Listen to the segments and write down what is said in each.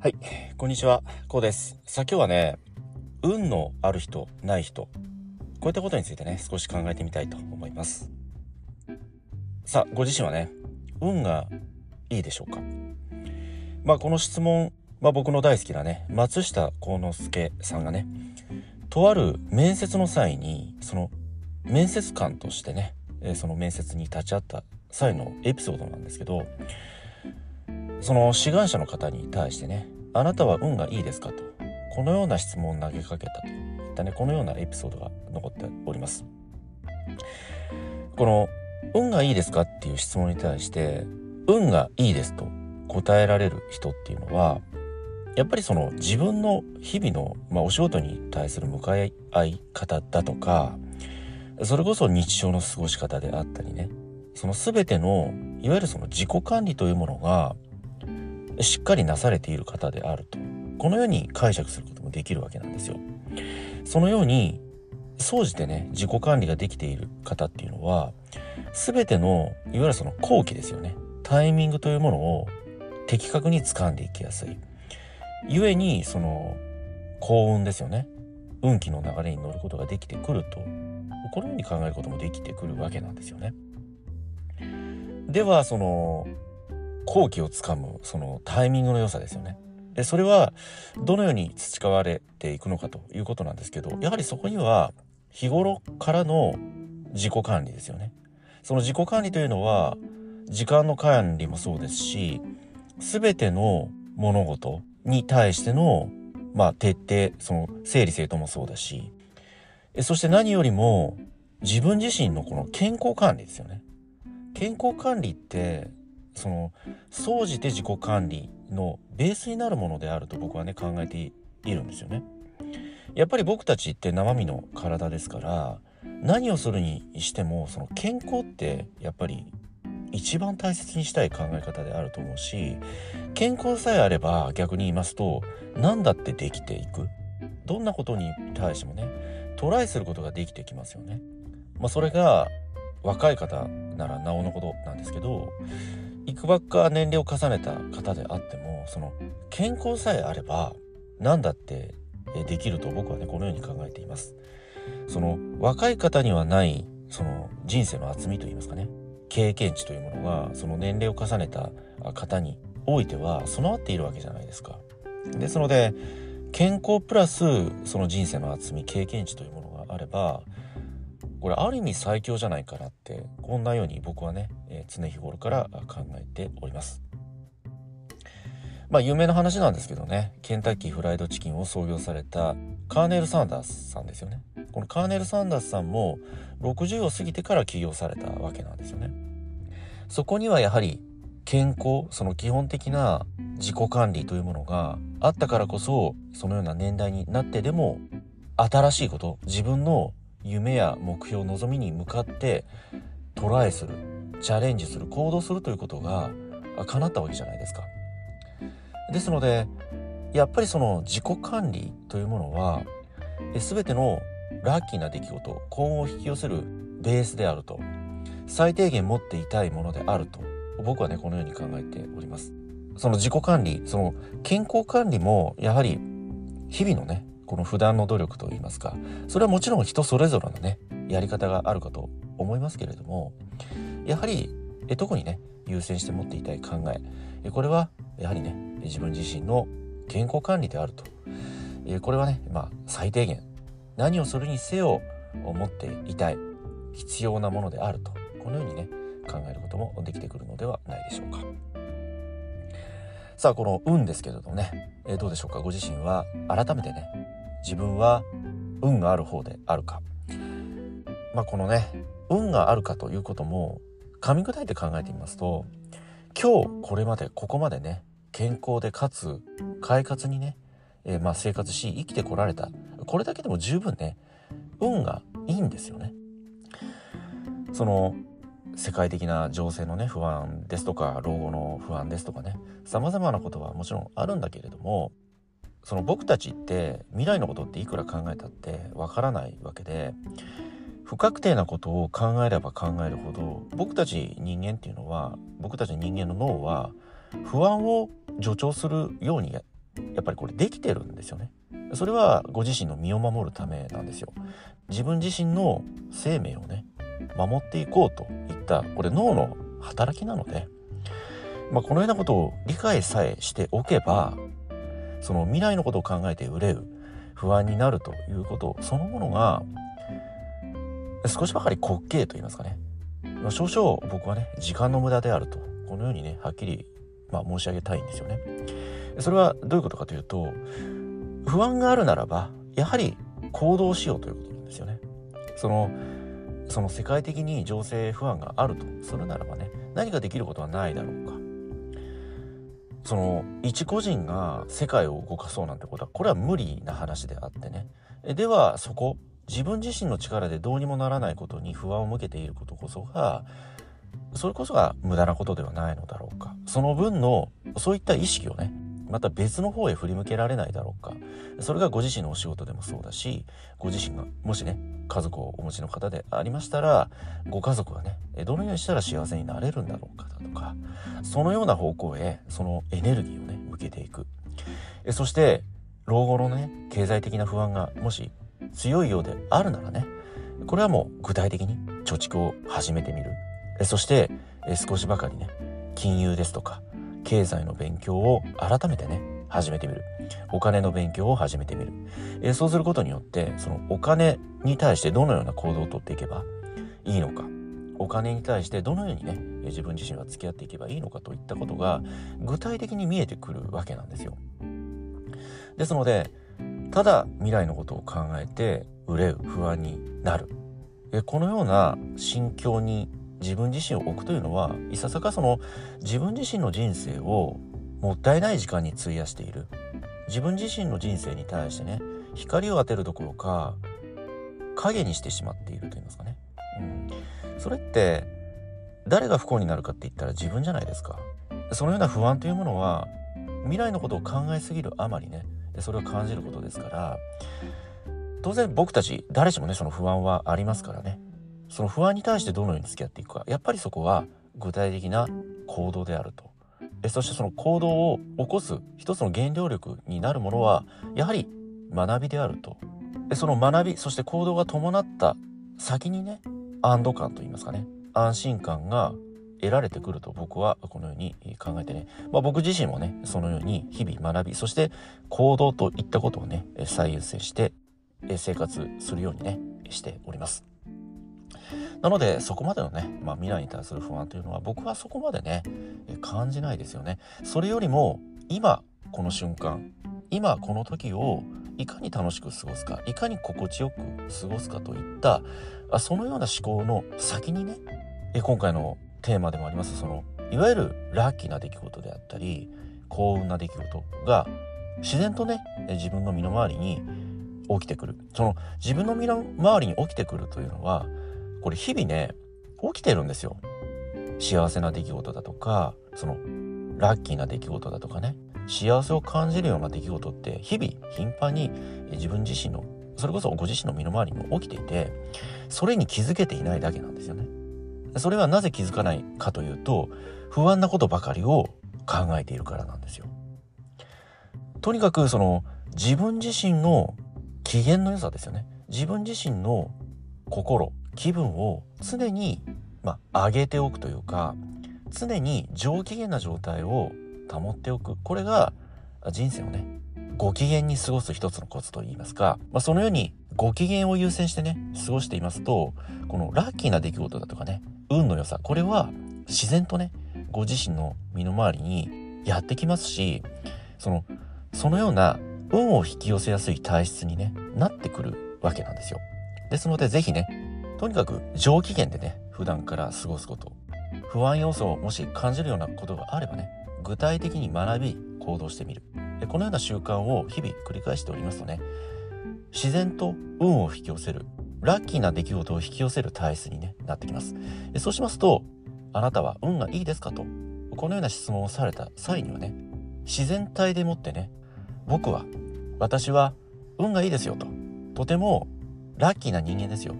はい、こんにちは、こうです。さあ今日はね、運のある人、ない人、こういったことについてね、少し考えてみたいと思います。さあ、ご自身はね、運がいいでしょうか？まあこの質問、まあ僕の大好きなね、松下幸之助さんがね、とある面接の際に、その面接官としてね、その面接に立ち会った際のエピソードなんですけど、その志願者の方に対してね「あなたは運がいいですか?」とこのような質問を投げかけたといったねこのようなエピソードが残っております。この「運がいいですか?」っていう質問に対して「運がいいです」と答えられる人っていうのはやっぱりその自分の日々の、まあ、お仕事に対する向かい合い方だとかそれこそ日常の過ごし方であったりねその全てのいわゆるその自己管理というものがしっかりなされている方であると。このように解釈することもできるわけなんですよ。そのように総じてね自己管理ができている方っていうのは全てのいわゆるその後期ですよね。タイミングというものを的確に掴んでいきやすい。故にその幸運ですよね。運気の流れに乗ることができてくると。このように考えることもできてくるわけなんですよね。ではその好機をつかむそのタイミングの良さですよね。でそれはどのように培われていくのかということなんですけどやはりそこには日頃からの自己管理ですよね。その自己管理というのは時間の管理もそうですし全ての物事に対してのまあ徹底その整理整頓もそうだしそして何よりも自分自身のこの健康管理ですよね。健康管理ってその総じて自己管理のベースになるものであると僕はね考えているんですよね。やっぱり僕たちって生身の体ですから何をするにしてもその健康ってやっぱり一番大切にしたい考え方であると思うし健康さえあれば逆に言いますと何だってできていくどんなことに対してもねトライすることができてきますよね。まあ、それが若い方ならなおのことなんですけどいくばっか年齢を重ねた方であってもその健康さえあれば何だってえできると僕はねこのように考えています。その若い方にはないその人生の厚みといいますかね経験値というものがその年齢を重ねた方においては備わっているわけじゃないですか。ですので健康プラスその人生の厚み経験値というものがあればこれある意味最強じゃないかなってこんなように僕はね、えー常日頃から考えております。まあ有名な話なんですけどねケンタッキーフライドチキンを創業されたカーネル・サンダースさんですよね。このカーネル・サンダースさんも60を過ぎてから起業されたわけなんですよね。そこにはやはり健康その基本的な自己管理というものがあったからこそそのような年代になってでも新しいこと自分の夢や目標望みに向かってトライするチャレンジする行動するということがあ叶ったわけじゃないですか。ですのでやっぱりその自己管理というものはえ全てのラッキーな出来事幸運を引き寄せるベースであると最低限持っていたいものであると僕はねこのように考えております。その自己管理その健康管理もやはり日々のねこの普段の努力といいますかそれはもちろん人それぞれのねやり方があるかと思いますけれどもやはりえ特にね優先して持っていたい考ええこれはやはりね自分自身の健康管理であるとえこれはねまあ最低限何をするにせよ持っていたい必要なものであるとこのようにね考えることもできてくるのではないでしょうか。さあこの運ですけれどもね、えーどうでしょうか？ご自身は改めてね自分は運がある方であるか。まあこのね運があるかということも噛み砕いて考えてみますと今日これまでここまでね健康でかつ快活にね、えーまあ生活し生きてこられた。これだけでも十分ね運がいいんですよね。その世界的な情勢のね不安ですとか老後の不安ですとかねさまざまなことはもちろんあるんだけれどもその僕たちって未来のことっていくら考えたってわからないわけで不確定なことを考えれば考えるほど僕たち人間っていうのは僕たち人間の脳は不安を助長するようにやっぱりこれできてるんですよね。それはご自身の身を守るためなんですよ。自分自身の生命をね守っていこうといたこれ脳の働きなので、まあ、このようなことを理解さえしておけばその未来のことを考えて憂う不安になるということそのものが少しばかり滑稽と言いますかね、ま、少々僕はね時間の無駄であるとこのようにねはっきり、まあ、申し上げたいんですよね。それはどういうことかというと不安があるならばやはり行動しようということなんですよね。そのその世界的に情勢不安があると。するならばね何かできることはないだろうか。その一個人が世界を動かそうなんてことはこれは無理な話であってね。ではそこ自分自身の力でどうにもならないことに不安を向けていることこそがそれこそが無駄なことではないのだろうか。その分のそういった意識をねまた別の方へ振り向けられないだろうか。それがご自身のお仕事でもそうだしご自身がもしね家族をお持ちの方でありましたらご家族はねどのようにしたら幸せになれるんだろうかだとかそのような方向へそのエネルギーをね向けていく。そして老後のね経済的な不安がもし強いようであるならねこれはもう具体的に貯蓄を始めてみる。そして少しばかりね金融ですとか経済の勉強を改めてね始めてみる。お金の勉強を始めてみる、えそうすることによってそのお金に対してどのような行動をとっていけばいいのか。お金に対してどのようにね自分自身は付き合っていけばいいのかといったことが具体的に見えてくるわけなんですよ。ですのでただ未来のことを考えて憂う不安になる。このような心境に自分自身を置くというのはいささかその自分自身の人生をもったいない時間に費やしている。自分自身の人生に対してね光を当てるどころか影にしてしまっていると言いますかね、うん、それって誰が不幸になるかって言ったら自分じゃないですか。そのような不安というものは未来のことを考えすぎるあまりねそれを感じることですから当然僕たち誰しもねその不安はありますからね。その不安に対してどのように付き合っていくか。やっぱりそこは具体的な行動であると。えそしてその行動を起こす一つの原動力になるものはやはり学びであると。でその学びそして行動が伴った先にね安堵感といいますかね。安心感が得られてくると僕はこのように考えてね、まあ、僕自身もねそのように日々学びそして行動といったことをね最優先して生活するようにねしております。なのでそこまでのね、まあ、未来に対する不安というのは僕はそこまでね感じないですよね。それよりも今この瞬間今この時をいかに楽しく過ごすかいかに心地よく過ごすかといったそのような思考の先にね今回のテーマでもありますそのいわゆるラッキーな出来事であったり幸運な出来事が自然とね自分の身の回りに起きてくるその自分の身の回りに起きてくるというのはこれ日々ね起きてるんですよ。幸せな出来事だとかそのラッキーな出来事だとかね。幸せを感じるような出来事って日々頻繁に自分自身のそれこそご自身の身の回りにも起きていてそれに気づけていないだけなんですよね。それはなぜ気づかないかというと不安なことばかりを考えているからなんですよ。とにかくその自分自身の機嫌の良さですよね。自分自身の心気分を常に、まあ、上げておくというか常に上機嫌な状態を保っておくこれが人生をねご機嫌に過ごす一つのコツといいますか、まあ、そのようにご機嫌を優先してね過ごしていますとこのラッキーな出来事だとかね運の良さこれは自然とねご自身の身の回りにやってきますしそのそのような運を引き寄せやすい体質にねなってくるわけなんですよ。ですので是非ねとにかく上機嫌でね普段から過ごすこと不安要素をもし感じるようなことがあればね具体的に学び行動してみる。このような習慣を日々繰り返しておりますとね自然と運を引き寄せるラッキーな出来事を引き寄せる体質に、ね、なってきます。そうしますとあなたは運がいいですかとこのような質問をされた際にはね自然体でもってね僕は私は運がいいですよととてもラッキーな人間ですよ。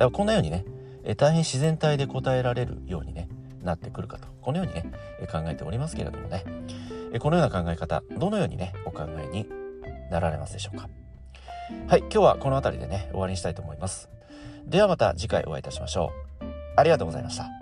だからこんなようにね、え大変自然体で答えられるようにねなってくるかとこのようにねえ考えておりますけれどもねえこのような考え方、どのようにね、お考えになられますでしょうか。はい、今日はこの辺りでね、終わりにしたいと思います。ではまた次回お会いいたしましょう。ありがとうございました。